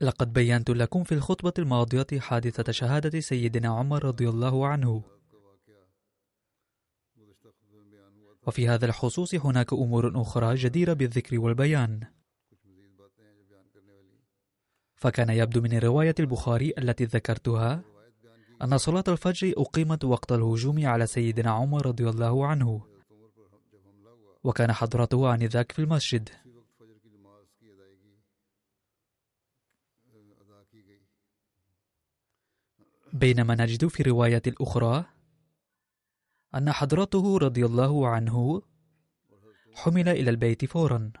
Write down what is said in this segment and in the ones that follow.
لقد بينت لكم في الخطبة الماضية حادثة شهادة سيدنا عمر رضي الله عنه. وفي هذا الخصوص هناك أمور أخرى جديرة بالذكر والبيان. فكان يبدو من رواية البخاري التي ذكرتها أن صلاة الفجر أقيمت وقت الهجوم على سيدنا عمر رضي الله عنه وكان حضرته آنذاك في المسجد. بينما نجد في رواية الأخرى أن حضرته رضي الله عنه حمل إلى البيت فورا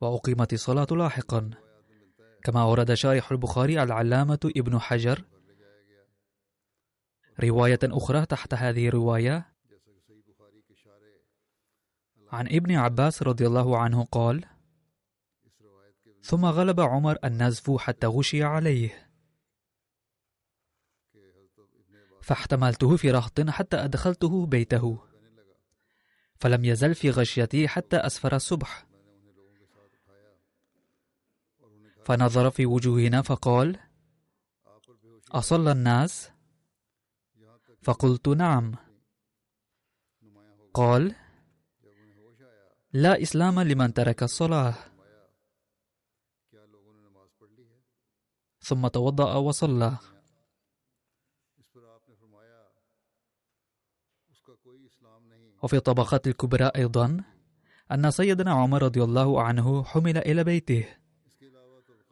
وأقيمت الصلاة لاحقا. كما ورد شارح البخاري العلامة ابن حجر رواية أخرى تحت هذه الرواية. عن ابن عباس رضي الله عنه قال ثم غلب عمر النزف حتى غشي عليه. فاحتملته في رهط حتى أدخلته بيته. فلم يزل في غشيتي حتى أسفر الصبح. فنظر في وجوهنا فقال أصلى الناس؟ فقلت نعم. قال لا إسلام لمن ترك الصلاة. ثم توضأ وصلى. وفي طبقات الكبرى أيضا أن سيدنا عمر رضي الله عنه حمل إلى بيته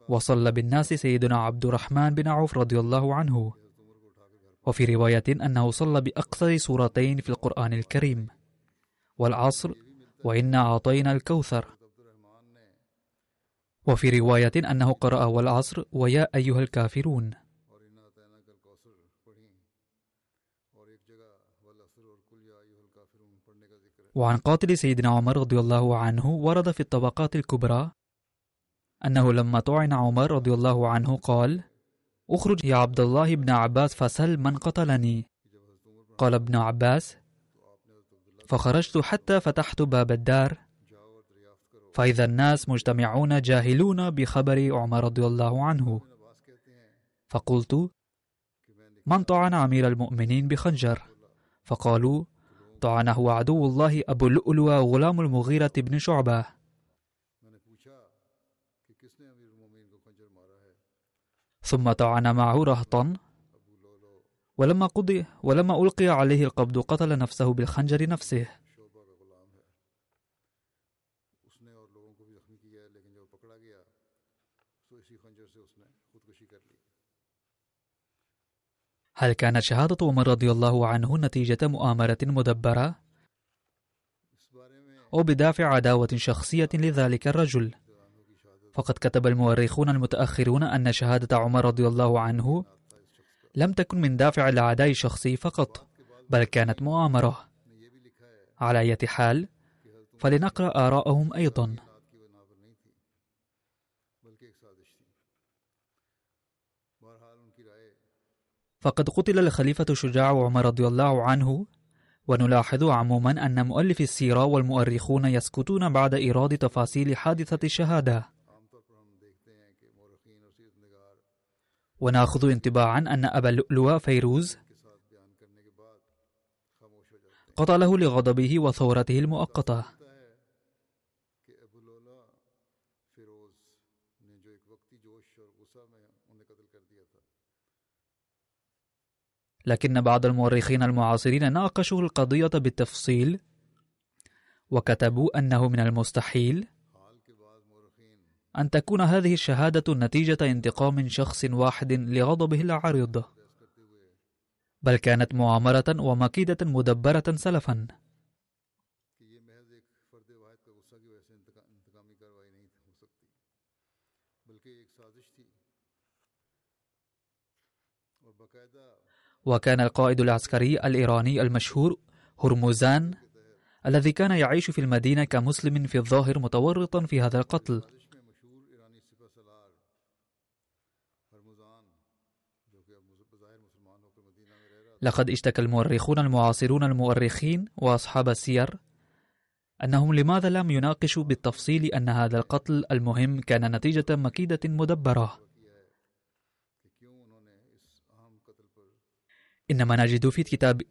وصلى بالناس سيدنا عبد الرحمن بن عوف رضي الله عنه. وفي رواية أنه صلى بأقصر سورتين في القرآن الكريم والعصر وإنا أعطينا الكوثر. وفي رواية أنه قرأ والعصر ويا أيها الكافرون. وعن قاتل سيدنا عمر رضي الله عنه ورد في الطبقات الكبرى أنه لما طعن عمر رضي الله عنه قال أخرج يا عبد الله بن عباس فسل من قتلني. قال ابن عباس فخرجت حتى فتحت باب الدار فإذا الناس مجتمعون جاهلون بخبر عمر رضي الله عنه. فقلت من طعن أمير المؤمنين بخنجر؟ فقالوا طعنه عدو الله أبو اللؤلؤ غلام المغيرة بن شعبة. ثم طعن معه رهطا. ولما قضي ولما ألقي عليه القبض قتل نفسه بالخنجر نفسه. هل كانت شهادة عمر رضي الله عنه نتيجة مؤامرة مدبرة؟ أو بدافع عداوة شخصية لذلك الرجل؟ فقد كتب المؤرخون المتأخرون أن شهادة عمر رضي الله عنه لم تكن من دافع العداء الشخصي فقط بل كانت مؤامرة على أية حال فلنقرأ آراءهم أيضا فقد قتل الخليفة الشجاع عمر رضي الله عنه ونلاحظ عموما أن مؤلف السيرة والمؤرخون يسكتون بعد إيراد تفاصيل حادثة الشهادة. وناخذ انطباعا أن أبا اللؤلؤ فيروز قتله لغضبه وثورته المؤقتة. لكن بعض المؤرخين المعاصرين ناقشوا القضية بالتفصيل وكتبوا أنه من المستحيل أن تكون هذه الشهادة نتيجة انتقام شخص واحد لغضبه العارض بل كانت مؤامرة ومكيدة مدبرة سلفا. وكان القائد العسكري الإيراني المشهور هرمزان الذي كان يعيش في المدينة كمسلم في الظاهر متورطا في هذا القتل. لقد اشتكى المؤرخون المعاصرون المؤرخين وأصحاب السير أنهم لماذا لم يناقشوا بالتفصيل أن هذا القتل المهم كان نتيجة مكيدة مدبرة. إنما نجد في كتاب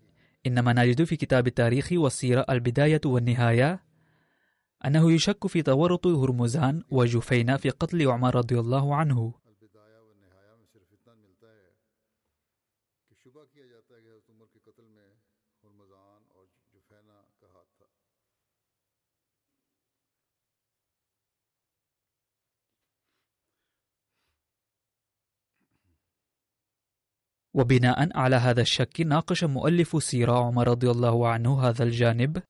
إنما نجد في كتاب التاريخ والسيرة البداية والنهاية أنه يشك في تورط هرمزان وجفينة في قتل عمر رضي الله عنه. وبناء على هذا الشك ناقش مؤلف السيرة عمر رضي الله عنه هذا الجانب.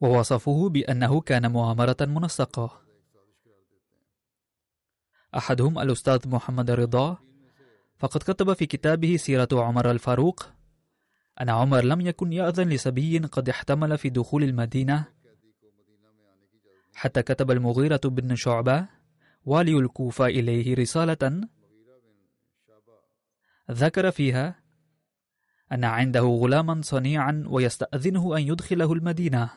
ووصفه بأنه كان مؤامرة منسقة. أحدهم الأستاذ محمد رضا فقد كتب في كتابه سيرة عمر الفاروق أن عمر لم يكن يأذن لسبي قد احتمل في دخول المدينة حتى كتب المغيرة بن شعبة والي الكوفة إليه رسالة ذكر فيها أن عنده غلاما صنيعا ويستأذنه أن يدخله المدينة.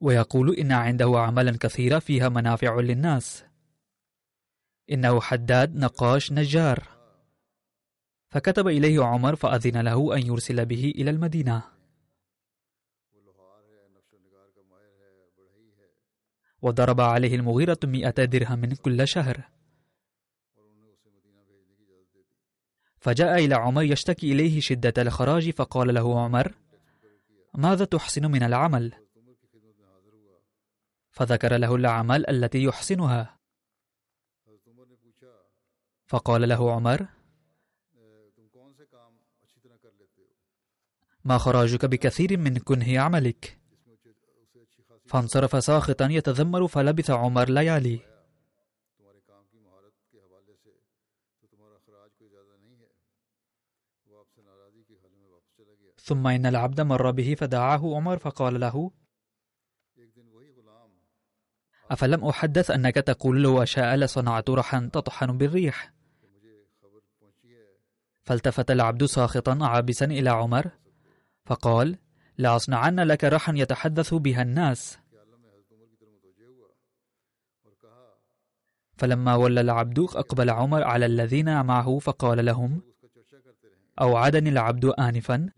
ويقول إن عنده عملا كثيرة فيها منافع للناس. إنه حداد نقاش نجار. فكتب إليه عمر فأذن له أن يرسل به إلى المدينة. وضرب عليه المغيرة مئة درهم كل شهر. فجاء إلى عمر يشتكي إليه شدة الخراج فقال له عمر ماذا تحسن من العمل؟ فذكر له الأعمال التي يحسنها. فقال له عمر "اے، تم کون سے کام اچھی طرح کر لیتے ہو ما خراجك بكثير من كنه عملك. فانصرف ساخطا يتذمر فلبث عمر ليالي. ثم إن العبد مر به فدعاه عمر فقال له أفلم أحدث أنك تقول لو أشاء لصنعت رحا تطحن بالريح؟ فالتفت العبد ساخطا عابسا إلى عمر فقال لأصنعن لك رحا يتحدث بها الناس. فلما ولى العبد أقبل عمر على الذين معه فقال لهم أوعدني العبد آنفا؟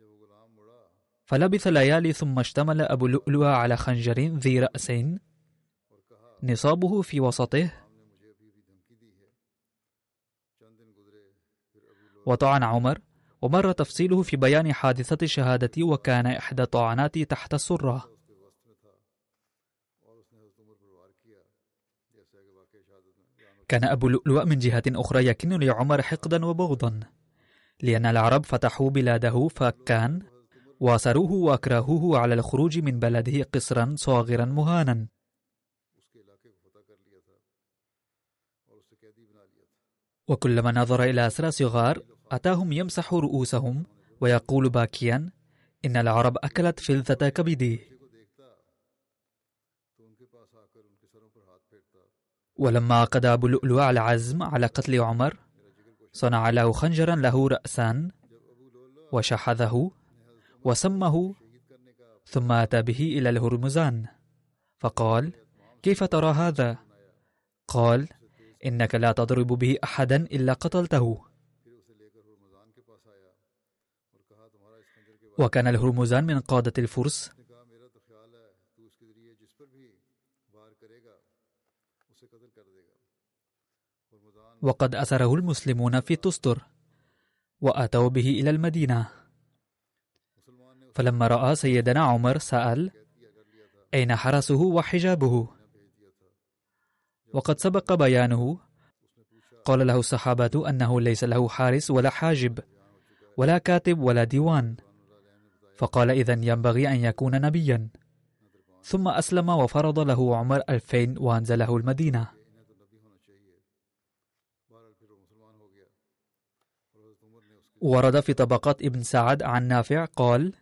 فلبث ليالي ثم اشتمل أبو لؤلؤ على خنجر ذي کہا نصابه في وسطه. وطعن عمر ومر تفصيله في بيان حادثة الشهادة وكان إحدى طعنات تحت السرة. كان أبو لؤلؤ من جهة أخرى يكن لعمر حقدا وبغضا. لأن العرب فتحوا بلاده فكان واسروه وأكرهوه على الخروج من بلده قصرا صاغرا مهانا. وكلما نظر إلى أسرى صغار أتاهم يمسح رؤوسهم ويقول باكيا إن العرب أكلت فلذة كبدي ولما قضى أبو لؤلؤة العزم على قتل عمر صنع له خنجرا له رأسان وشحذه وسمه ثم أتى به إلى الهرمزان فقال كيف ترى هذا؟ قال إنك لا تضرب به أحدا إلا قتلته وكان الهرمزان من قادة الفرس وقد أسره المسلمون في تستر وأتوا به إلى المدينة. فلما رأى سيدنا عمر سأل أين حرسه وحجابه؟ وقد سبق بيانه قال له الصحابة أنه ليس له حارس ولا حاجب ولا كاتب ولا ديوان. فقال إذا ينبغي أن يكون نبيا. ثم أسلم وفرض له عمر ألفين وأنزله المدينة. ورد في طبقات ابن سعد عن نافع قال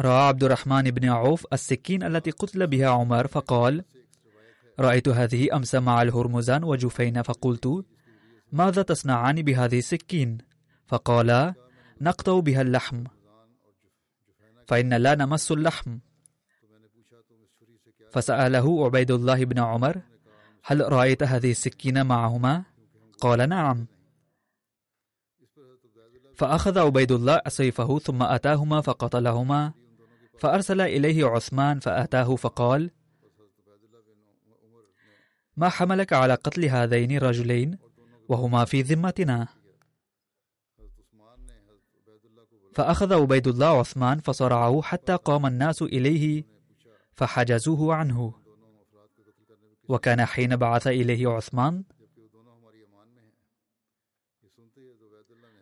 رأى عبد الرحمن بن عوف السكين التي قتل بها عمر فقال رأيت هذه أمس مع الهرمزان وجفينة فقلت ماذا تصنعان بهذه السكين؟ فقالا نقطع بها اللحم فإنا لا نمس اللحم. فسأله عبيد الله بن عمر هل رأيت هذه السكين معهما؟ قال نعم. فأخذ عبيد الله سيفه ثم أتاهما فقتلهما. فأرسل إليه عثمان فأتاه فقال ما حملك على قتل هذين الرجلين وهما في ذمتنا؟ فأخذ عبيد الله عثمان فصرعه حتى قام الناس إليه فحجزوه عنه. وكان حين بعث إليه عثمان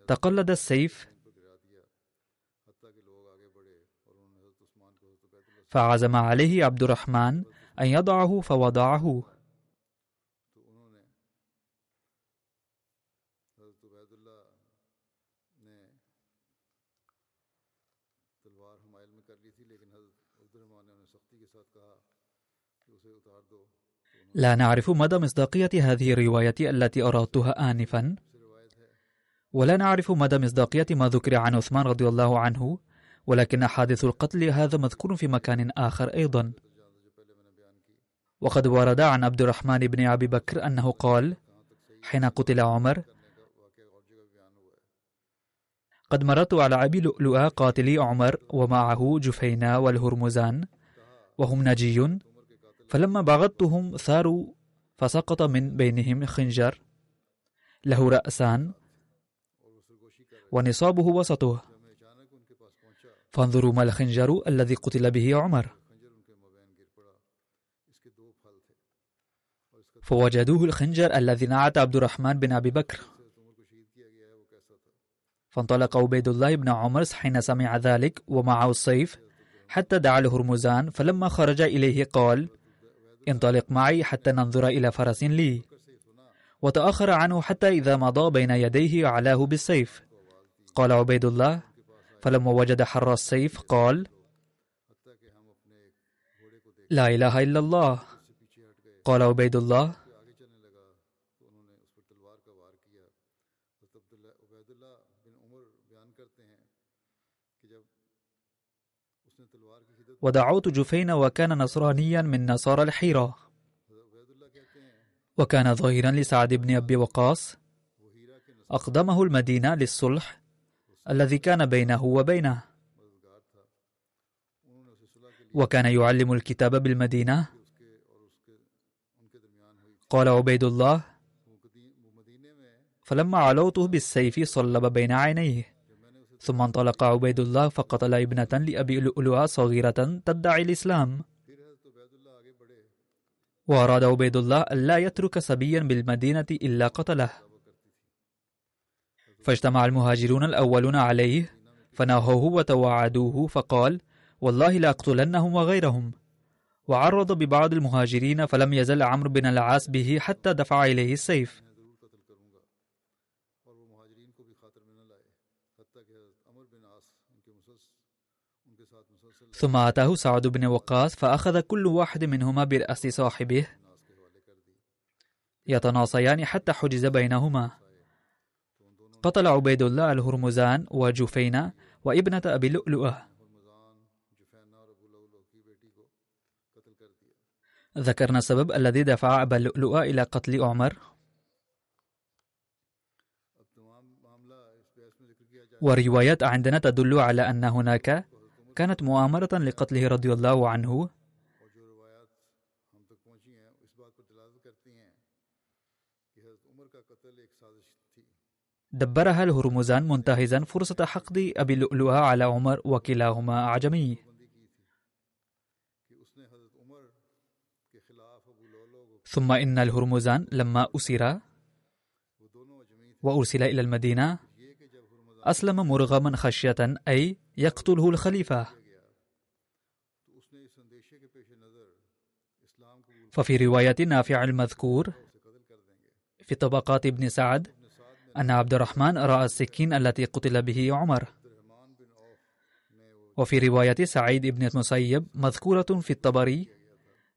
تقلد السيف فعزم عليه عبد الرحمن أن يضعه فوضعه. لا نعرف مدى مصداقية هذه الرواية التي أردتها آنفا. ولا نعرف مدى مصداقية ما ذكر عن عثمان رضي الله عنه ولكن حادث القتل هذا مذكور في مكان آخر أيضا. وقد ورد عن عبد الرحمن بن أبي بكر أنه قال حين قتل عمر قد مررت على أبي لؤلؤة قاتلي عمر ومعه جفينة والهرمزان وهم نجي فلما بغضتهم ثاروا فسقط من بينهم خنجر له رأسان ونصابه وسطه. فانظروا ما الخنجر الذي قتل به عمر. فوجدوه الخنجر الذي نعت عبد الرحمن بن أبي بكر. فانطلق عبيد الله بن عمر حين سمع ذلك ومعه السيف حتى دعا الهرمزان فلما خرج إليه قال انطلق معي حتى ننظر إلى فرس لي. وتأخر عنه حتى إذا مضى بين يديه علاه بالسيف. قال عبيد الله فلما وجد حر السيف قال لا إله إلا الله. قال عبيد الله ودعوت جفين وكان نصرانيا من نصارى الحيرة. وكان ظهيرا لسعد بن أبي وقاص أقدمه المدينة للصلح الذي كان بينه وبينه. وكان يعلم الكتاب بالمدينة. قال عبيد الله فلما علوته بالسيف صلب بين عينيه. ثم انطلق عبيد الله فقتل ابنة لأبي لؤلؤة صغيرة تدعي الإسلام. وأراد عبيد الله ألا يترك سبيا بالمدينة إلا قتله. فاجتمع المهاجرون الأولون عليه فناهوه وتوعدوه فقال والله لأقتلنهم وغيرهم. وعرض ببعض المهاجرين فلم يزل عمرو بن العاص به حتى دفع إليه السيف. ثم أتاه سعد بن وقاص فأخذ كل واحد منهما برأس صاحبه يتناصيان حتى حجز بينهما. قتل عبيد الله الهرمزان وجفينة وابنة أبي لؤلؤة. ذكرنا السبب الذي دفع أبا لؤلؤة إلى قتل عمر. وروايات عندنا تدل على أن هناك كانت مؤامرة لقتله رضي الله عنه. دبرها الهرمزان منتهزا فرصة حقد أبي اللؤلؤة على عمر وكلاهما أعجمي. ثم إن الهرمزان لما أسر وأرسل إلى المدينة أسلم مرغما خشية أي يقتله الخليفة. ففي رواية نافع المذكور في طبقات ابن سعد أن عبد الرحمن رأى السكين التي قتل به عمر. وفي رواية سعيد بن المسيب مذكورة في الطبري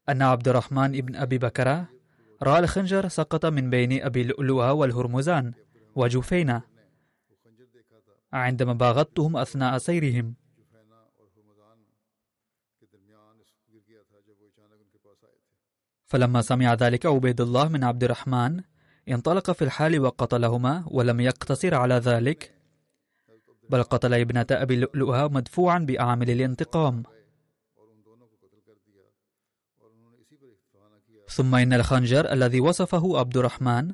أن عبد الرحمن بن أبي بكر رأى الخنجر سقط من بين أبي لؤلؤة والهرمزان وجوفينا عندما باغتهم أثناء سيرهم. فلما سمع ذلك عبيد الله من عبد الرحمن انطلق في الحال وقتلهما ولم يقتصر على ذلك بل قتل ابنة أبي لؤلؤها مدفوعا بأعمل الانتقام. ثم إن الخنجر الذي وصفه عبد الرحمن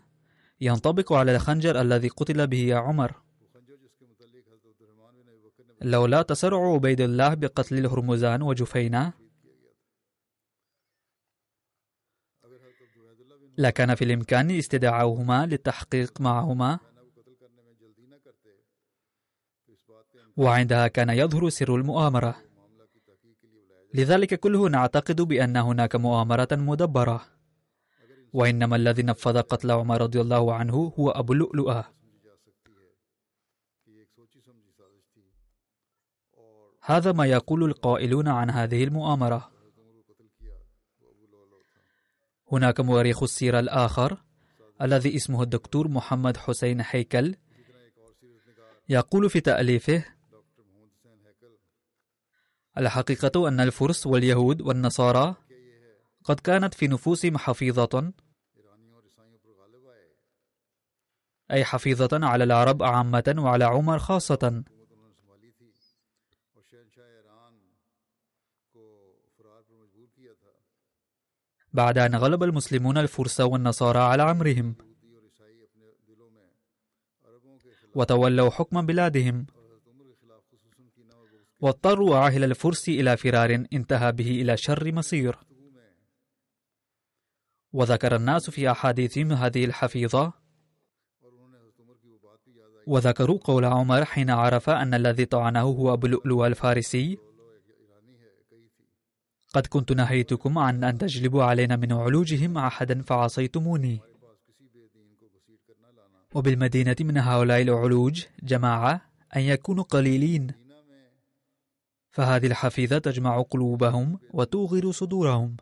ينطبق على الخنجر الذي قتل به عمر. لولا تسرع عبيد الله بقتل الهرمزان وجفينة لكان في الإمكان استدعاؤهما للتحقيق معهما. وعندها كان يظهر سر المؤامرة. لذلك كله نعتقد بأن هناك مؤامرة مدبرة. وإنما الذي نفذ قتل عمر رضي الله عنه هو أبو اللؤلؤة. هذا ما يقول القائلون عن هذه المؤامرة. هناك مؤرخ السيرة الآخر الذي اسمه الدكتور محمد حسين هيكل يقول في تأليفه الحقيقة أن الفرس واليهود والنصارى قد كانت في نفوسهم حفيظة أي حفيظة على العرب عامة وعلى عمر خاصة. بعد أن غلب المسلمون الفرس والنصارى على عمرهم. وتولوا حكم بلادهم. واضطروا عاهل الفرس إلى فرار انتهى به إلى شر مصير. وذكر الناس في أحاديثهم هذه الحفيظة. وذكروا قول عمر حين عرف أن الذي طعنه هو أبو لؤلؤ الفارسي. قد كنت نهيتكم عن أن تجلبوا علينا من علوجهم أحدا فعصيتموني. وبالمدينة من هؤلاء العلوج جماعة أن يكونوا قليلين. فهذه الحفيظة تجمع قلوبهم وتوغر صدورهم.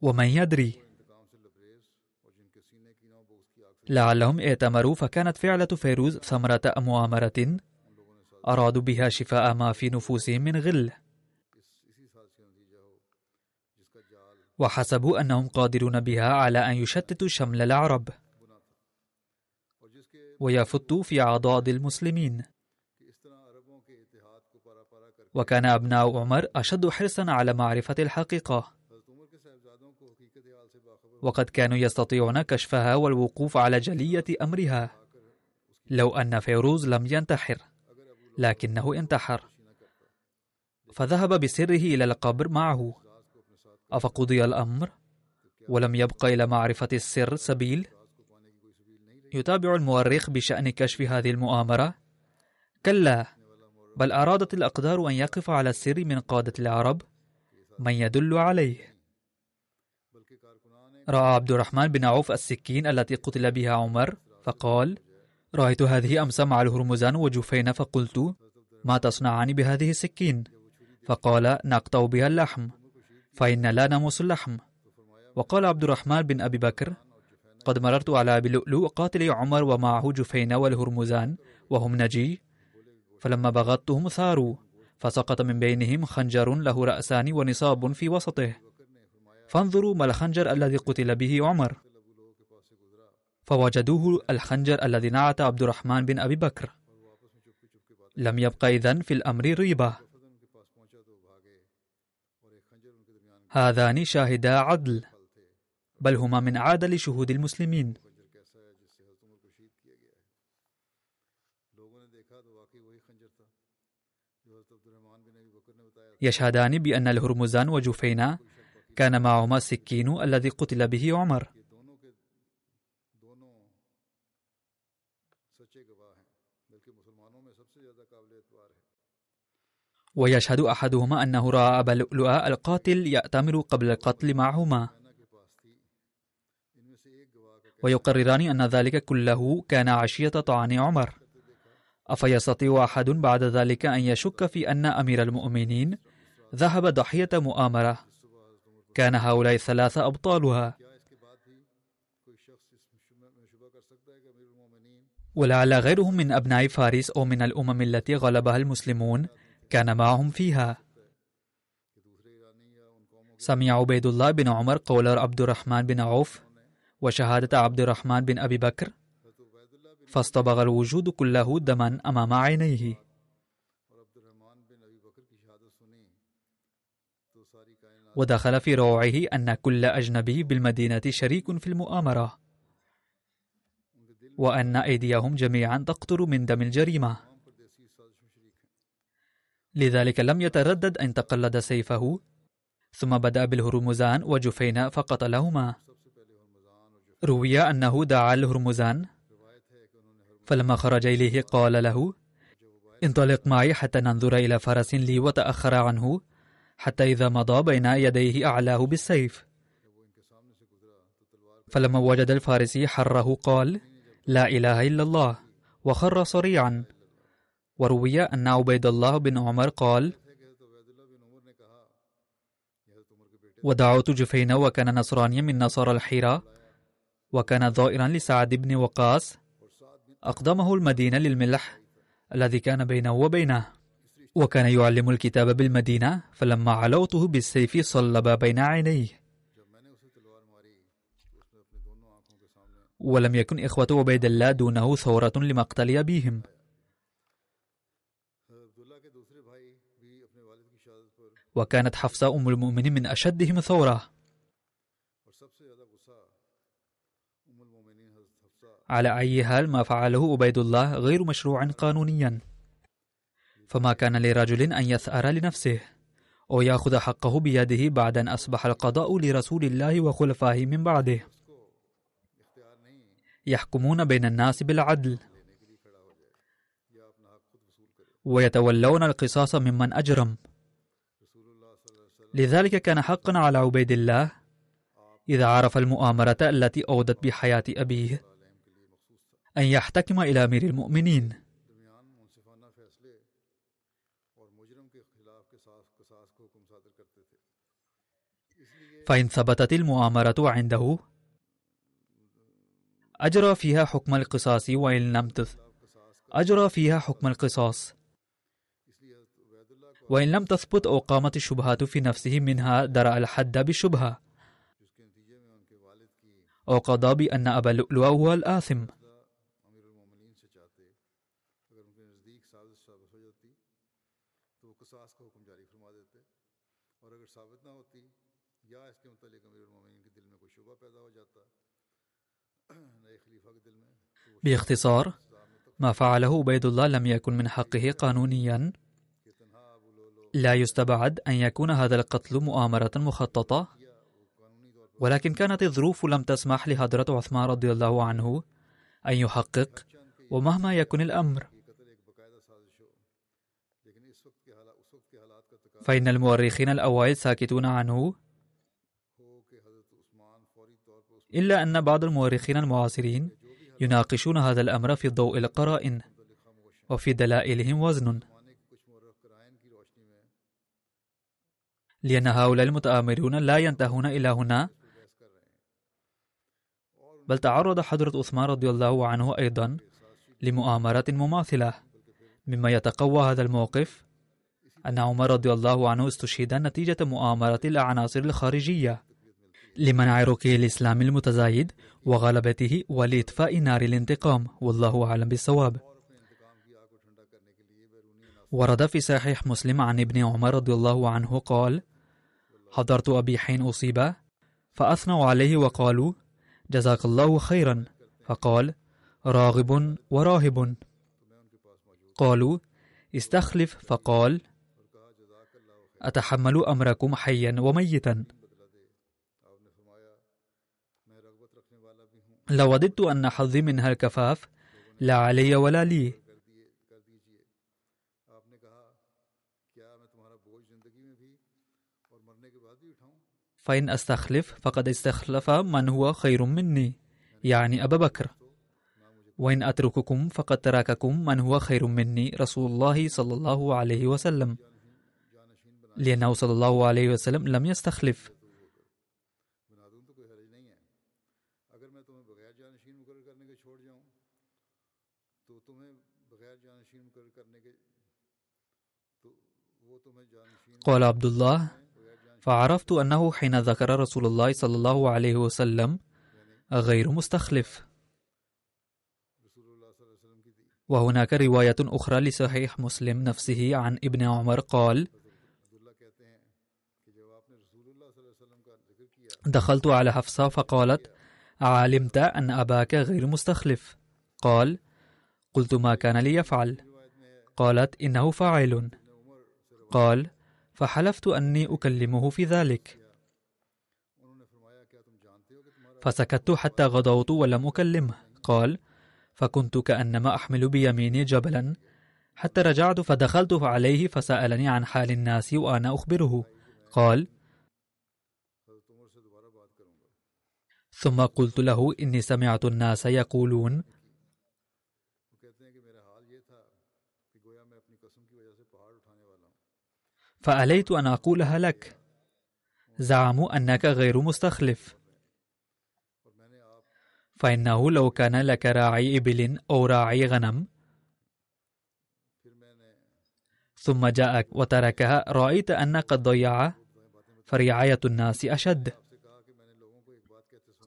ومن يدري لعلهم ائتمروا فكانت فعلة فيروز ثمرة مؤامرة أرادوا بها شفاء ما في نفوسهم من غل. وحسبوا أنهم قادرون بها على أن يشتتوا شمل العرب ويفتوا في عضاد المسلمين. وكان أبناء عمر أشد حرصا على معرفة الحقيقة. وقد كانوا يستطيعون كشفها والوقوف على جلية أمرها. لو أن فيروز لم ينتحر لكنه انتحر. فذهب بسره إلى القبر معه. أفقضي الأمر؟ ولم يبق إلى معرفة السر سبيل؟ يتابع المؤرخ بشأن كشف هذه المؤامرة؟ كلا بل أرادت الأقدار أن يقف على السر من قادة العرب؟ من يدل عليه؟ رأى عبد الرحمن بن عوف السكين التي قتل بها عمر فقال رأيت هذه أمس مع الهرمزان وجفين فقلت ما تصنعان بهذه السكين؟ فقال نقطع بها اللحم فإن لا نمس اللحم. وقال عبد الرحمن بن أبي بكر قد مررت على أبي لؤلؤ قاتل عمر ومعه جفين والهرمزان وهم نجي فلما بغضتهم ثاروا فسقط من بينهم خنجر له رأسان ونصاب في وسطه. فانظروا ما الخنجر الذي قتل به عمر. فوجدوه الخنجر الذي نعت عبد الرحمن بن أبي بكر. لم يبق إذن في الأمر ريبة. هذان شاهدا عدل بل هما من عادل شهود المسلمين. يشهدان بأن الهرمزان وجفينا كان معهما السكين الذي قتل به عمر. ويشهد أحدهما أنه رأى أبا لؤلؤ القاتل يأتمر قبل القتل معهما. ويقرران أن ذلك كله كان عشية طعن عمر. أفيستطيع أحد بعد ذلك أن يشك في أن أمير المؤمنين ذهب ضحية مؤامرة. كان هؤلاء الثلاثة أبطالها. ولعل غيرهم من أبناء فارس أو من الأمم التي غلبها المسلمون كان معهم فيها. سمع عبيد الله بن عمر قول عبد الرحمن بن عوف وشهادة عبد الرحمن بن أبي بكر فاصطبغ الوجود كله دما أمام عينيه. ودخل في روعه أن كل أجنبي بالمدينة شريك في المؤامرة وأن أيديهم جميعا تقطر من دم الجريمة. لذلك لم يتردد أن تقلد سيفه ثم بدأ بالهرمزان وجفين فقتلهما. روي أنه دعا الهرمزان فلما خرج إليه قال له انطلق معي حتى ننظر إلى فرس لي وتأخر عنه حتى إذا مضى بين يديه أعلاه بالسيف. فلما وجد الفارسي حره قال لا إله إلا الله. وخر صريعا. وروي أن عبيد الله بن عمر قال ودعوت جفين وكان نصرانيا من نصارى الحيرة وكان ظائرا لسعد بن وقاص أقدمه المدينة للملح الذي كان بينه وبينه. وكان يعلم الكتاب بالمدينة فلما علوته بالسيف صلب بين عينيه. ولم يكن إخوة عبيد الله دونه ثورة لمقتل أبيهم وكانت حفصة أم المؤمنين من أشدهم ثورة. على أي حال ما فعله عبيد الله غير مشروع قانونيا. فما كان لرجل أن يثأر لنفسه أو يأخذ حقه بيده بعد أن أصبح القضاء لرسول الله وخلفائه من بعده. يحكمون بين الناس بالعدل ويتولون القصاص ممن أجرم. لذلك كان حقا على عبيد الله إذا عرف المؤامرة التي أودت بحياة أبيه أن يحتكم إلى أمير المؤمنين. فإن ثبتت المؤامرة عنده أجرى فيها حكم القصاص وإن لم تث أجرى فيها حكم القصاص. وإن لم تثبت أو قامت الشبهات في نفسه منها درأ الحد بالشبهة أو قضى بأن أبا اللؤلؤ هو الآثم. باختصار ما فعله عبيد الله لم يكن من حقه قانونيا لا يستبعد أن يكون هذا القتل مؤامرة مخططة ولكن كانت الظروف لم تسمح لحضرة عثمان رضي الله عنه أن يحقق ومهما يكن الأمر فإن المؤرخين الأوائل ساكتون عنه إلا أن بعض المؤرخين المعاصرين يناقشون هذا الأمر في ضوء القرائن وفي دلائلهم وزن. لأن هؤلاء المتآمرون لا ينتهون إلى هنا بل تعرض حضرة عثمان رضي الله عنه أيضا لمؤامرة مماثلة. مما يتقوى هذا الموقف أن عمر رضي الله عنه استشهد نتيجة مؤامرة العناصر الخارجية. لمنع رقي الإسلام المتزايد وغلبته ولإطفاء نار الانتقام والله أعلم بالصواب. ورد في صحيح مسلم عن ابن عمر رضي الله عنه قال حضرت أبي حين أصيب فأثنوا عليه وقالوا جزاك الله خيرا فقال راغب وراهب قالوا استخلف فقال أتحمل أمركم حيا وميتا لوددت أن حظي منها الكفاف لا علي ولا لي. فإن أستخلف فقد استخلف من هو خير مني يعني أبا بكر. وإن أترككم فقد ترككم من هو خير مني رسول الله صلى الله عليه وسلم. لأنه صلى الله عليه وسلم لم يستخلف. قال عبد الله فعرفت أنه حين ذكر رسول الله صلى الله عليه وسلم غير مستخلف. وهناك رواية أخرى لصحيح مسلم نفسه عن ابن عمر قال دخلت على حفصة فقالت علمت أن أباك غير مستخلف. قال قلت ما كان ليفعل قالت إنه فاعل. قال فحلفت أني أكلمه في ذلك. فسكت حتى غضوت ولم أكلمه. قال فكنت كأنما أحمل بيميني جبلا. حتى رجعت فدخلت عليه فسألني عن حال الناس وأنا أخبره. قال ثم قلت له إني سمعت الناس يقولون فأليت أن أقولها لك. زعموا أنك غير مستخلف. فإنه لو كان لك راعي إبل أو راعي غنم. ثم جاءك وتركها رأيت أن قد ضيع فرعاية الناس أشد.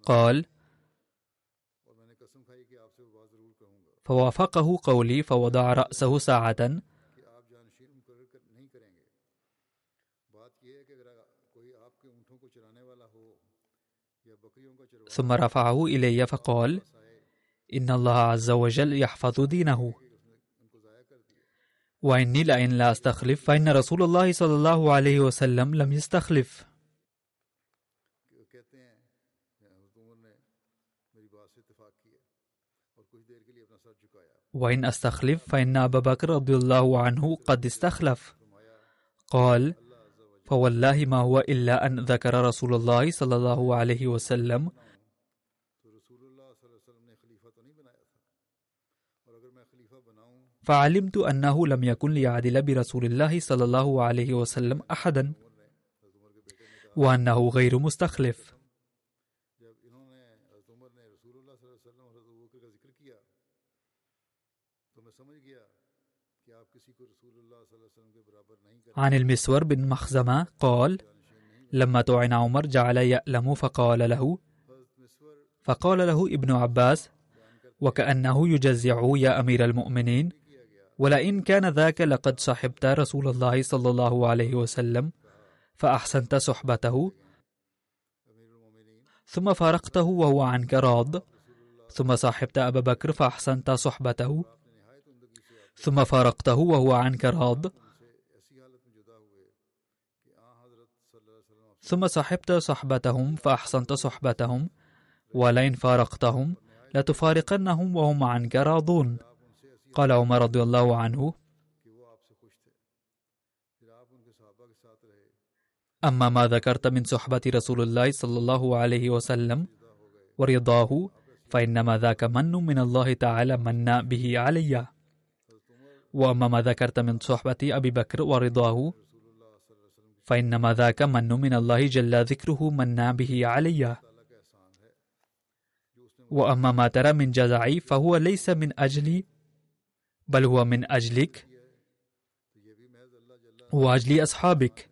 قال فوافقه قولي فوضع رأسه ساعة ثم رفعه إلي فقال إن الله عز وجل يحفظ دينه. وإني لئن لا أستخلف فإن رسول الله صلى الله عليه وسلم لم يستخلف. وإن أستخلف فإن أبا بكر رضي الله عنه قد استخلف. قال فوالله ما هو إلا أن ذكر رسول الله صلى الله عليه وسلم فعلمت أنه لم يكن ليعدل برسول الله صلى الله عليه وسلم أحدا وأنه غير مستخلف. عن المسور بن مخزمة قال لما طعن عمر جعل يألم فقال له فقال له ابن عباس وكأنه يجزع يا أمير المؤمنين ولئن كان ذاك لقد صحبت رسول الله صلى الله عليه وسلم فأحسنت صحبته. ثم فارقته وهو عنك راض. ثم صاحبت أبا بكر فأحسنت صحبته. ثم فارقته وهو عنك راض. ثم صحبت صحبتهم فأحسنت صحبتهم. ولئن فارقتهم لتفارقنهم وهم عنك راضون. قال عمر رضي الله عنه أما ما ذكرت من صحبة رسول الله صلى الله عليه وسلم ورضاه فإنما ذاك من من الله تعالى من به علي. وأما ما ذكرت من صحبة أبي بكر ورضاه فإنما ذاك من من الله جل ذكره من به علي. وأما ما ترى من جزعي فهو ليس من أجلي بل هو من أجلك وأجل أصحابك.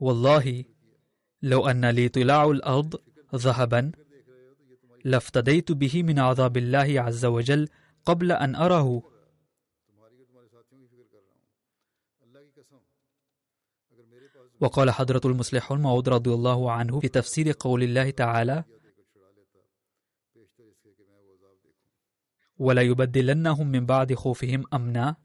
والله لو أن لي طلاع الأرض ذهبا لافتديت به من عذاب الله عز وجل قبل أن أره وقال حضرة المصلح الموعود رضي الله عنه في تفسير قول الله تعالى ولا يبدلنهم من بعد خوفهم أمنا؟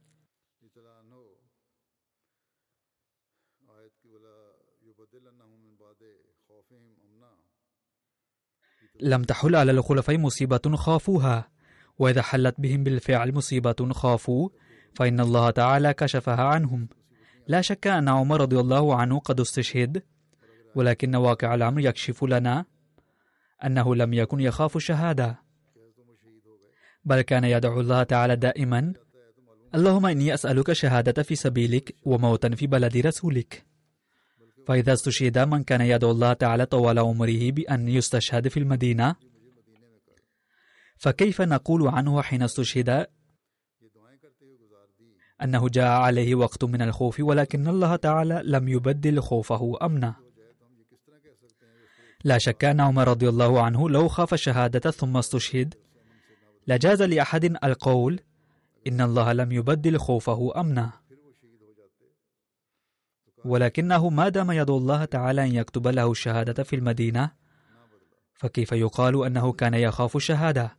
لم تحل على الخلفاء مصيبة خافوها وإذا حلت بهم بالفعل مصيبة خافوا فإن الله تعالى كشفها عنهم. لا شك أن عمر رضي الله عنه قد استشهد ولكن واقع الأمر يكشف لنا أنه لم يكن يخاف الشهادة. بل كان يدعو الله تعالى دائما. اللهم إني أسألك شهادة في سبيلك وموتا في بلد رسولك. فإذا استشهد من كان يدعو الله تعالى طوال عمره بأن يستشهد في المدينة فكيف نقول عنه حين استشهد؟ أنه جاء عليه وقت من الخوف ولكن الله تعالى لم يبدل خوفه أمنا. لا شك أن عمر رضي الله عنه لو خاف الشهادة ثم استشهد لجاز لأحد القول إن الله لم يبدل خوفه أمنا. ولكنه ما دام يدعو الله تعالى أن يكتب له الشهادة في المدينة فكيف يقال أنه كان يخاف الشهادة؟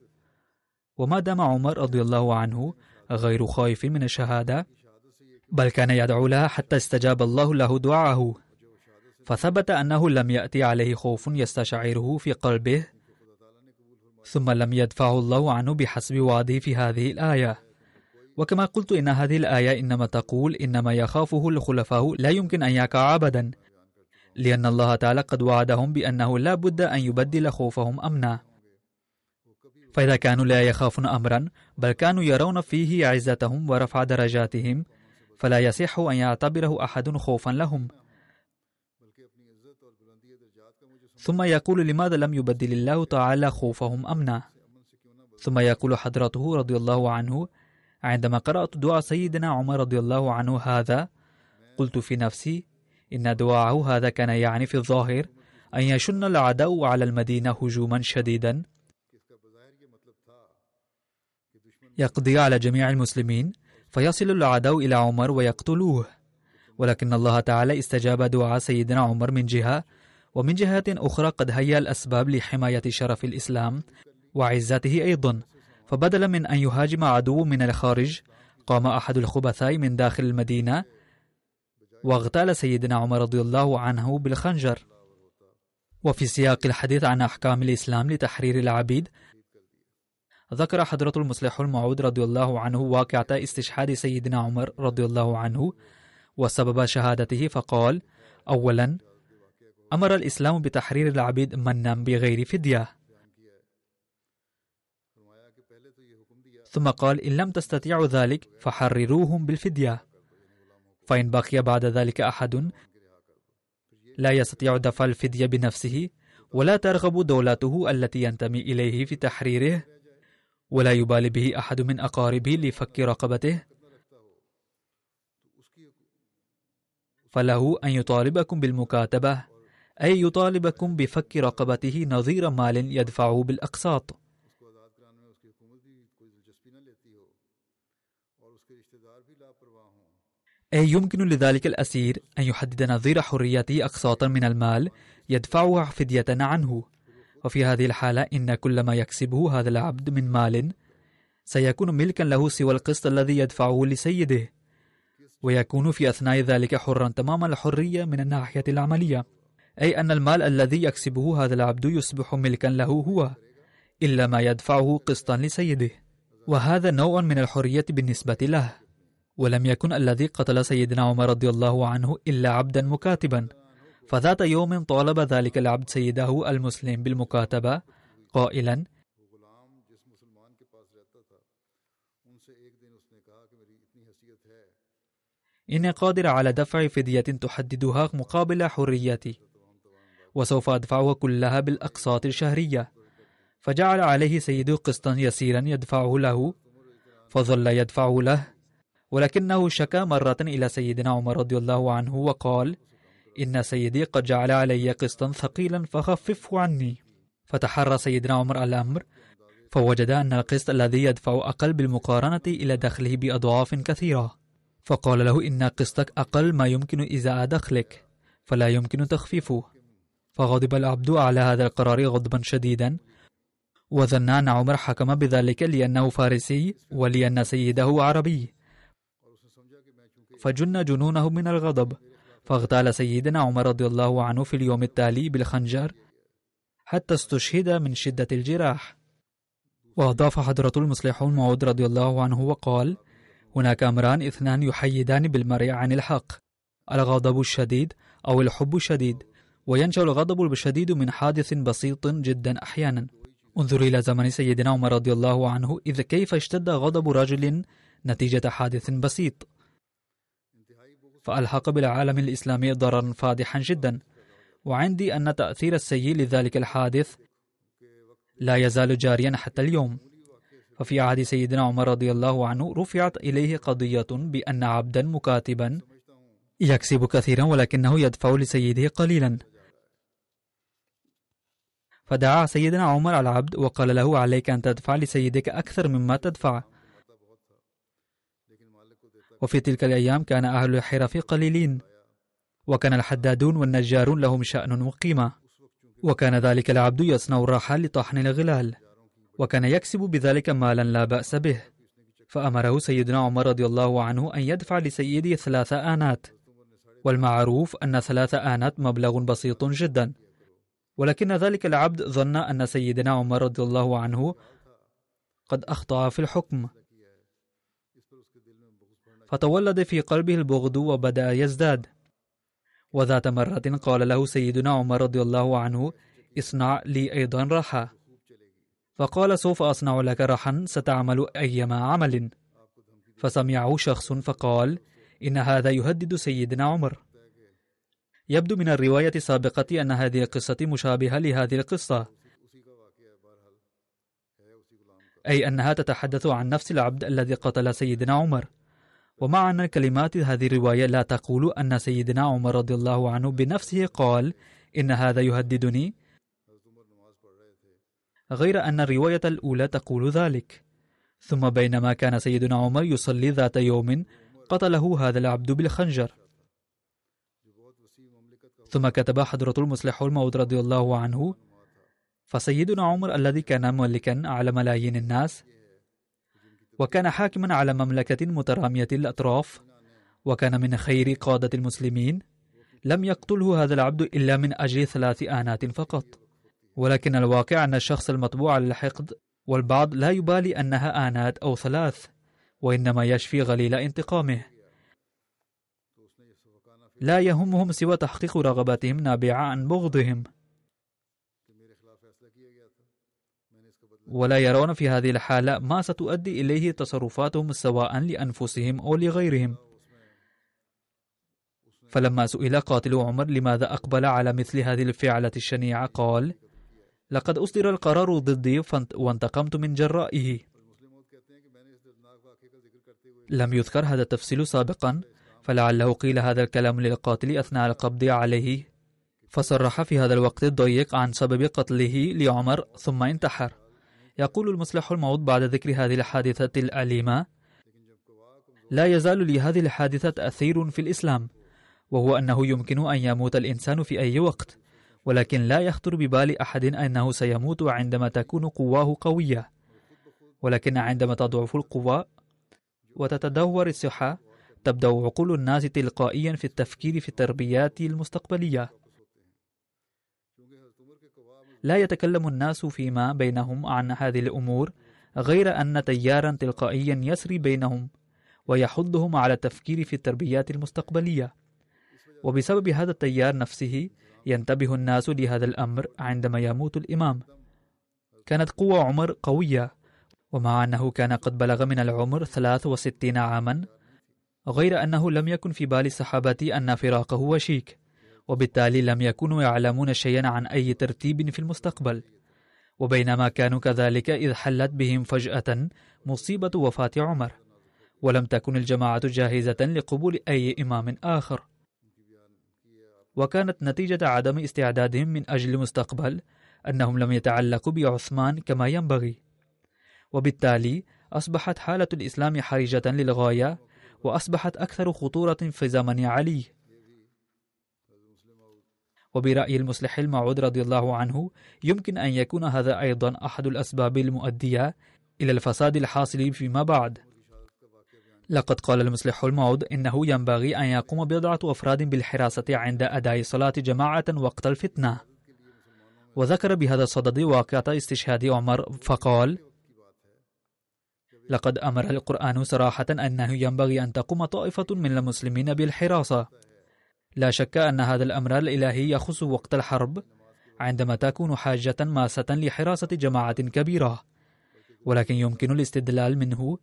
وما دام عمر رضي الله عنه غير خائف من الشهادة بل كان يدعو لها حتى استجاب الله له دعاءه فثبت أنه لم يأتي عليه خوف يستشعره في قلبه ثم لم يدفعه الله عنه بحسب وعده في هذه الآية. وكما قلت إن هذه الآية إنما تقول إنما يخافه الخلفاء لا يمكن أن يقع أبدا لأن الله تعالى قد وعدهم بأنه لا بد أن يبدل خوفهم أمنا. فإذا كانوا لا يخافون أمرا بل كانوا يرون فيه عزتهم ورفع درجاتهم فلا يصح أن يعتبره أحد خوفا لهم. ثم يقول لماذا لم يبدل الله تعالى خوفهم أمنا؟ ثم يقول حضرته رضي الله عنه عندما قرأت دعاء سيدنا عمر رضي الله عنه هذا قلت في نفسي إن دعاءه هذا كان يعني في الظاهر أن يشن العدو على المدينة هجوما شديدا. يقضي على جميع المسلمين فيصل العدو إلى عمر ويقتلوه. ولكن الله تعالى استجاب دعاء سيدنا عمر من جهة ومن جهة أخرى قد هيأ الأسباب لحماية شرف الإسلام وعزته أيضا. فبدلا من أن يهاجم عدو من الخارج قام أحد الخبثاء من داخل المدينة واغتال سيدنا عمر رضي الله عنه بالخنجر. وفي سياق الحديث عن أحكام الإسلام لتحرير العبيد ذكر حضرة المصلح الموعود رضي الله عنه واقعة استشهاد سيدنا عمر رضي الله عنه وسبب شهادته فقال أولا أمر الإسلام بتحرير العبيد منا بغير فدية. ثم قال إن لم تستطيعوا ذلك فحرروهم بالفدية. فإن بقي بعد ذلك أحد لا يستطيع دفع الفدية بنفسه ولا ترغب دولته التي ينتمي إليه في تحريره ولا يبالي به أحد من أقاربه لفك رقبته. فله أن يطالبكم بالمكاتبة. أي يطالبكم بفك رقبته نظير مال يدفعه بالأقساط. أي يمكن لذلك الأسير أن يحدد نظير حريته أقساطا من المال يدفعها فدية عنه. وفي هذه الحالة إن كل ما يكسبه هذا العبد من مال سيكون ملكا له سوى القسط الذي يدفعه لسيده. ويكون في أثناء ذلك حرا تمام الحرية من الناحية العملية. أي أن المال الذي يكسبه هذا العبد يصبح ملكا له هو إلا ما يدفعه قسطا لسيده. وهذا نوع من الحرية بالنسبة له. ولم يكن الذي قتل سيدنا عمر رضي الله عنه إلا عبدا مكاتبا. فذات يوم طالب ذلك العبد سيده المسلم بالمكاتبة قائلا إني قادر على دفع فدية تحددها مقابل حريتي. وسوف أدفعها كلها بالأقساط الشهرية. فجعل عليه سيده قسطا يسيرا يدفعه له فظل يدفعه له. ولكنه شكا مرة إلى سيدنا عمر رضي الله عنه وقال إن سيدي قد جعل علي قسطا ثقيلا فخففه عني. فتحرى سيدنا عمر الأمر فوجد أن القسط الذي يدفع أقل بالمقارنة إلى دخله بأضعاف كثيرة. فقال له إن قسطك أقل ما يمكن إزاء دخلك فلا يمكن تخفيفه. فغضب العبد على هذا القرار غضبا شديدا. وظن أن عمر حكم بذلك لأنه فارسي ولأن سيده عربي. فجن جنونه من الغضب. فاغتال سيدنا عمر رضي الله عنه في اليوم التالي بالخنجر حتى استشهد من شدة الجراح. وأضاف حضرة المصلح الموعود رضي الله عنه وقال هناك أمران اثنان يحيدان بالمرء عن الحق الغضب الشديد أو الحب الشديد. وينشأ الغضب الشديد من حادث بسيط جدا أحيانا. انظر إلى زمن سيدنا عمر رضي الله عنه إذ كيف اشتد غضب رجل نتيجة حادث بسيط. فألحق بالعالم الإسلامي ضررا فادحا جدا. وعندي أن تأثير السيء لذلك الحادث لا يزال جاريا حتى اليوم. ففي عهد سيدنا عمر رضي الله عنه رفعت إليه قضية بأن عبدا مكاتبا يكسب كثيرا ولكنه يدفع لسيده قليلا. فدعا سيدنا عمر العبد وقال له عليك أن تدفع لسيدك أكثر مما تدفع. وفي تلك الأيام كان أهل الحرف قليلين وكان الحدادون والنجارون لهم شأن وقيمة وكان ذلك العبد يصنع الرحى لطحن الغلال وكان يكسب بذلك مالا لا بأس به. فأمره سيدنا عمر رضي الله عنه أن يدفع لسيده ثلاث آنات والمعروف أن ثلاث آنات مبلغ بسيط جدا. ولكن ذلك العبد ظن أن سيدنا عمر رضي الله عنه قد أخطأ في الحكم. فتولد في قلبه البغض وبدأ يزداد. وذات مرة قال له سيدنا عمر رضي الله عنه اصنع لي أيضا راحة. فقال سوف أصنع لك راحا ستعمل أيما عمل. فسمعه شخص فقال إن هذا يهدد سيدنا عمر. يبدو من الرواية السابقة أن هذه القصة مشابهة لهذه القصة. أي أنها تتحدث عن نفس العبد الذي قتل سيدنا عمر. ومع أن كلمات هذه الرواية لا تقول أن سيدنا عمر رضي الله عنه بنفسه قال إن هذا يهددني غير أن الرواية الأولى تقول ذلك. ثم بينما كان سيدنا عمر يصلي ذات يوم قتله هذا العبد بالخنجر. ثم كتب حضرة المصلح الموت رضي الله عنه فسيدنا عمر الذي كان ملكا على ملايين الناس وكان حاكما على مملكة مترامية الأطراف وكان من خير قادة المسلمين لم يقتله هذا العبد إلا من أجل ثلاث آنات فقط. ولكن الواقع أن الشخص المطبوع على الحقد والبعض لا يبالي أنها آنات أو ثلاث وإنما يشفي غليل انتقامه. لا يهمهم سوى تحقيق رغباتهم نابعة عن بغضهم. ولا يرون في هذه الحالة ما ستؤدي إليه تصرفاتهم سواء لأنفسهم أو لغيرهم. فلما سئل قاتل عمر لماذا أقبل على مثل هذه الفعلة الشنيعة قال لقد أصدر القرار ضدي وانتقمت من جرائه. لم يذكر هذا التفصيل سابقا. فلعله قيل هذا الكلام للقاتل أثناء القبض عليه فصرح في هذا الوقت الضيق عن سبب قتله لعمر ثم انتحر. يقول المصلح الموت بعد ذكر هذه الحادثة الأليمة لا يزال لهذه الحادثة تأثير في الإسلام وهو أنه يمكن أن يموت الإنسان في أي وقت ولكن لا يخطر ببال أحد أنه سيموت عندما تكون قواه قوية ولكن عندما تضعف القوى وتتدهور الصحة تبدأ عقول الناس تلقائيا في التفكير في التربيات المستقبلية. لا يتكلم الناس فيما بينهم عن هذه الأمور غير أن تيارا تلقائيا يسري بينهم ويحضهم على التفكير في التربيات المستقبلية. وبسبب هذا التيار نفسه ينتبه الناس لهذا الأمر عندما يموت الإمام. كانت قوة عمر قوية ومع أنه كان قد بلغ من العمر 63 عاما غير أنه لم يكن في بال الصحابة أن فراقه وشيك وبالتالي لم يكونوا يعلمون شيئا عن أي ترتيب في المستقبل. وبينما كانوا كذلك إذ حلت بهم فجأة مصيبة وفاة عمر. ولم تكن الجماعة جاهزة لقبول أي إمام آخر. وكانت نتيجة عدم استعدادهم من أجل المستقبل أنهم لم يتعلقوا بعثمان كما ينبغي. وبالتالي أصبحت حالة الإسلام حرجة للغاية وأصبحت أكثر خطورة في زمن علي. وبرأي المصلح الموعود رضي الله عنه يمكن أن يكون هذا أيضا أحد الأسباب المؤدية إلى الفساد الحاصل فيما بعد. لقد قال المصلح الموعود إنه ينبغي أن يقوم بضعة أفراد بالحراسة عند أداء صلاة جماعة وقت الفتنة. وذكر بهذا الصدد واقعة استشهاد عمر فقال لقد أمر القرآن صراحة أنه ينبغي أن تقوم طائفة من المسلمين بالحراسة. لا شك أن هذا الأمر الإلهي يخص وقت الحرب عندما تكون حاجة ماسة لحراسة جماعة كبيرة. ولكن يمكن الاستدلال منه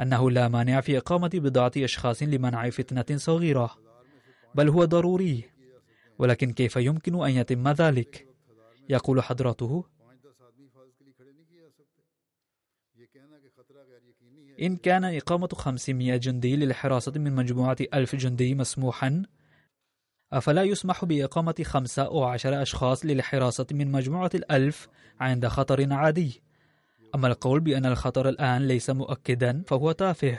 أنه لا مانع في إقامة بضعة أشخاص لمنع فتنة صغيرة. بل هو ضروري. ولكن كيف يمكن أن يتم ذلك؟ يقول حضرته إن كان إقامة 500 جندي للحراسة من مجموعة ألف جندي مسموحا أفلا يسمح بإقامة خمسة أو عشر أشخاص للحراسة من مجموعة الألف عند خطر عادي. أما القول بأن الخطر الآن ليس مؤكدا فهو تافه.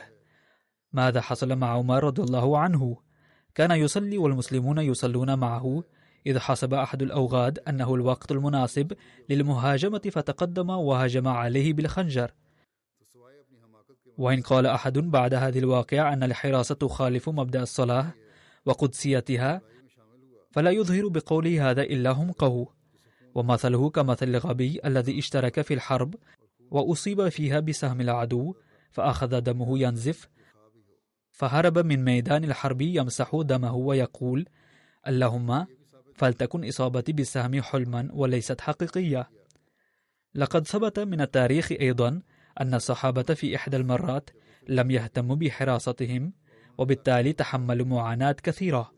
ماذا حصل مع عمر رضي الله عنه؟ كان يصلي والمسلمون يصلون معه. إذ حسب أحد الأوغاد أنه الوقت المناسب للمهاجمة فتقدم وهجم عليه بالخنجر. وإن قال أحد بعد هذه الواقعة أن الحراسة تخالف مبدأ الصلاة وقدسيتها فلا يظهر بقوله هذا إلا همقه. ومثله كمثل الغبي الذي اشترك في الحرب وأصيب فيها بسهم العدو فأخذ دمه ينزف فهرب من ميدان الحرب يمسح دمه ويقول اللهم فلتكن إصابتي بالسهم حلما وليست حقيقية لقد ثبت من التاريخ أيضا أن الصحابة في إحدى المرات لم يهتموا بحراستهم وبالتالي تحملوا معاناة كثيرة.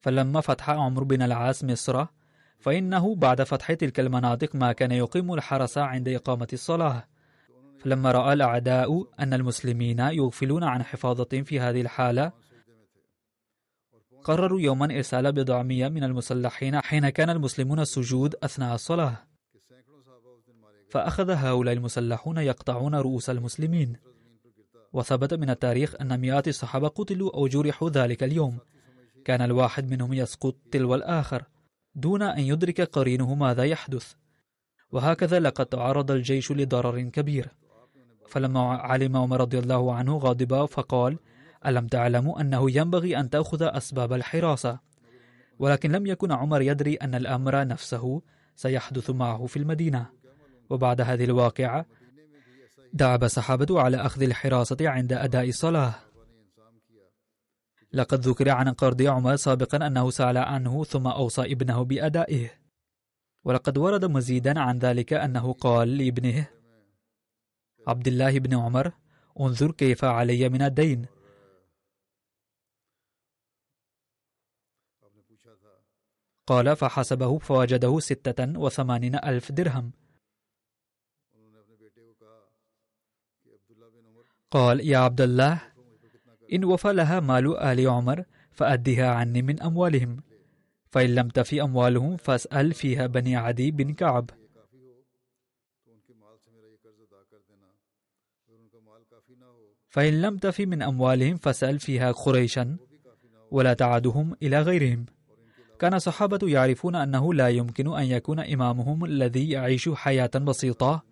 فلما فتح عمرو بن العاص مصر فإنه بعد فتح تلك المناطق ما كان يقيم الحرس عند إقامة الصلاة. فلما رأى الأعداء أن المسلمين يغفلون عن حفاظتهم في هذه الحالة قرروا يوما إرسال بضعمية من المسلحين حين كان المسلمون السجود أثناء الصلاة. فأخذ هؤلاء المسلحون يقطعون رؤوس المسلمين. وثبت من التاريخ أن مئات الصحابة قتلوا أو جرحوا ذلك اليوم. كان الواحد منهم يسقط تلو الآخر دون أن يدرك قرينه ماذا يحدث. وهكذا لقد تعرض الجيش لضرر كبير. فلما علم عمر رضي الله عنه غاضبا فقال ألم تعلموا أنه ينبغي أن تأخذ أسباب الحراسة؟ ولكن لم يكن عمر يدري أن الأمر نفسه سيحدث معه في المدينة. وبعد هذه الواقعة دعب الصحابة على أخذ الحراسة عند أداء الصلاة. لقد ذكر عن قرض عمر سابقا أنه سأل عنه ثم أوصى ابنه بأدائه. ولقد ورد مزيدا عن ذلك أنه قال لابنه عبد الله بن عمر انظر كيف علي من الدين. قال فحسبه فوجده ستة وثمانين ألف درهم. قال يا عبد الله إن وفى لها مال آل عمر فأدها عني من أموالهم. فإن لم تفي أموالهم فاسأل فيها بني عدي بن كعب. فإن لم تفي من أموالهم فاسأل فيها قريشا ولا تعدهم إلى غيرهم. كان الصحابة يعرفون أنه لا يمكن أن يكون إمامهم الذي يعيش حياة بسيطة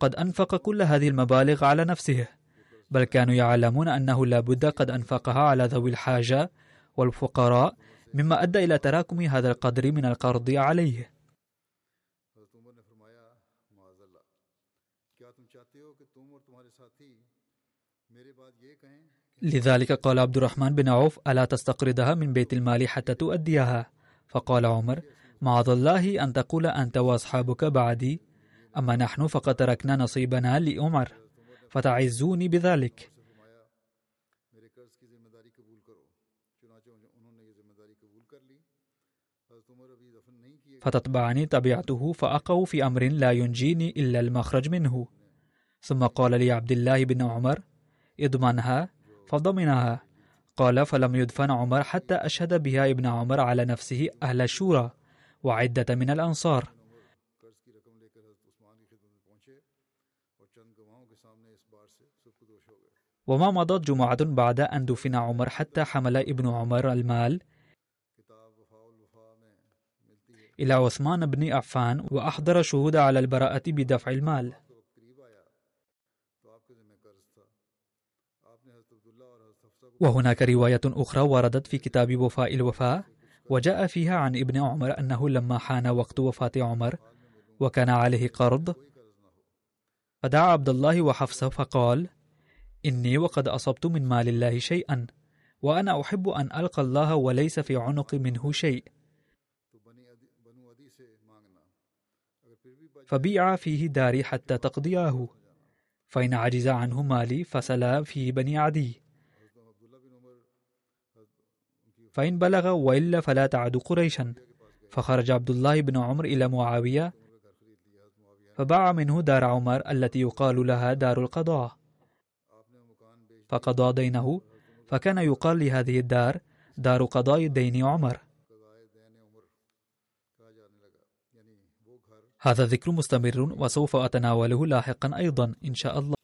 قد أنفق كل هذه المبالغ على نفسه بل كانوا يعلمون أنه لا بد قد أنفقها على ذوي الحاجة والفقراء مما أدى إلى تراكم هذا القدر من القرض عليه. لذلك قال عبد الرحمن بن عوف ألا تستقرضها من بيت المال حتى تؤديها؟ فقال عمر معاذ الله أن تقول أنت وأصحابك بعدي أما نحن فقد تركنا نصيبنا لأمر فتعزوني بذلك. فتتبعني طبيعته فأقع في أمر لا ينجيني إلا المخرج منه. ثم قال لي عبد الله بن عمر اضمنها فضمنها قال فلم يدفن عمر حتى أشهد بها ابن عمر على نفسه أهل الشورى وعدة من الأنصار. وما مضت جمعة بعد أن دفن عمر حتى حمل ابن عمر المال. إلى عثمان بن عفان وأحضر شهود على البراءة بدفع المال. وهناك رواية أخرى وردت في كتاب وفاء الوفاء وجاء فيها عن ابن عمر أنه لما حان وقت وفاة عمر وكان عليه قرض فدعا عبد الله وحفصة فقال إني وقد أصبت من مال الله شيئا وأنا أحب أن ألقى الله وليس في عنق منه شيء. فبيع فيه داري حتى تقضياه. فإن عجز عنه مالي فسلا في بني عدي. فإن بلغ وإلا فلا تعد قريشا. فخرج عبد الله بن عمر إلى معاوية فباع منه دار عمر التي يقال لها دار القضاء. فقضى دينه فكان يقال لهذه الدار دار قضاء الدين عمر هذا ذكر مستمر وسوف أتناوله لاحقا أيضا إن شاء الله.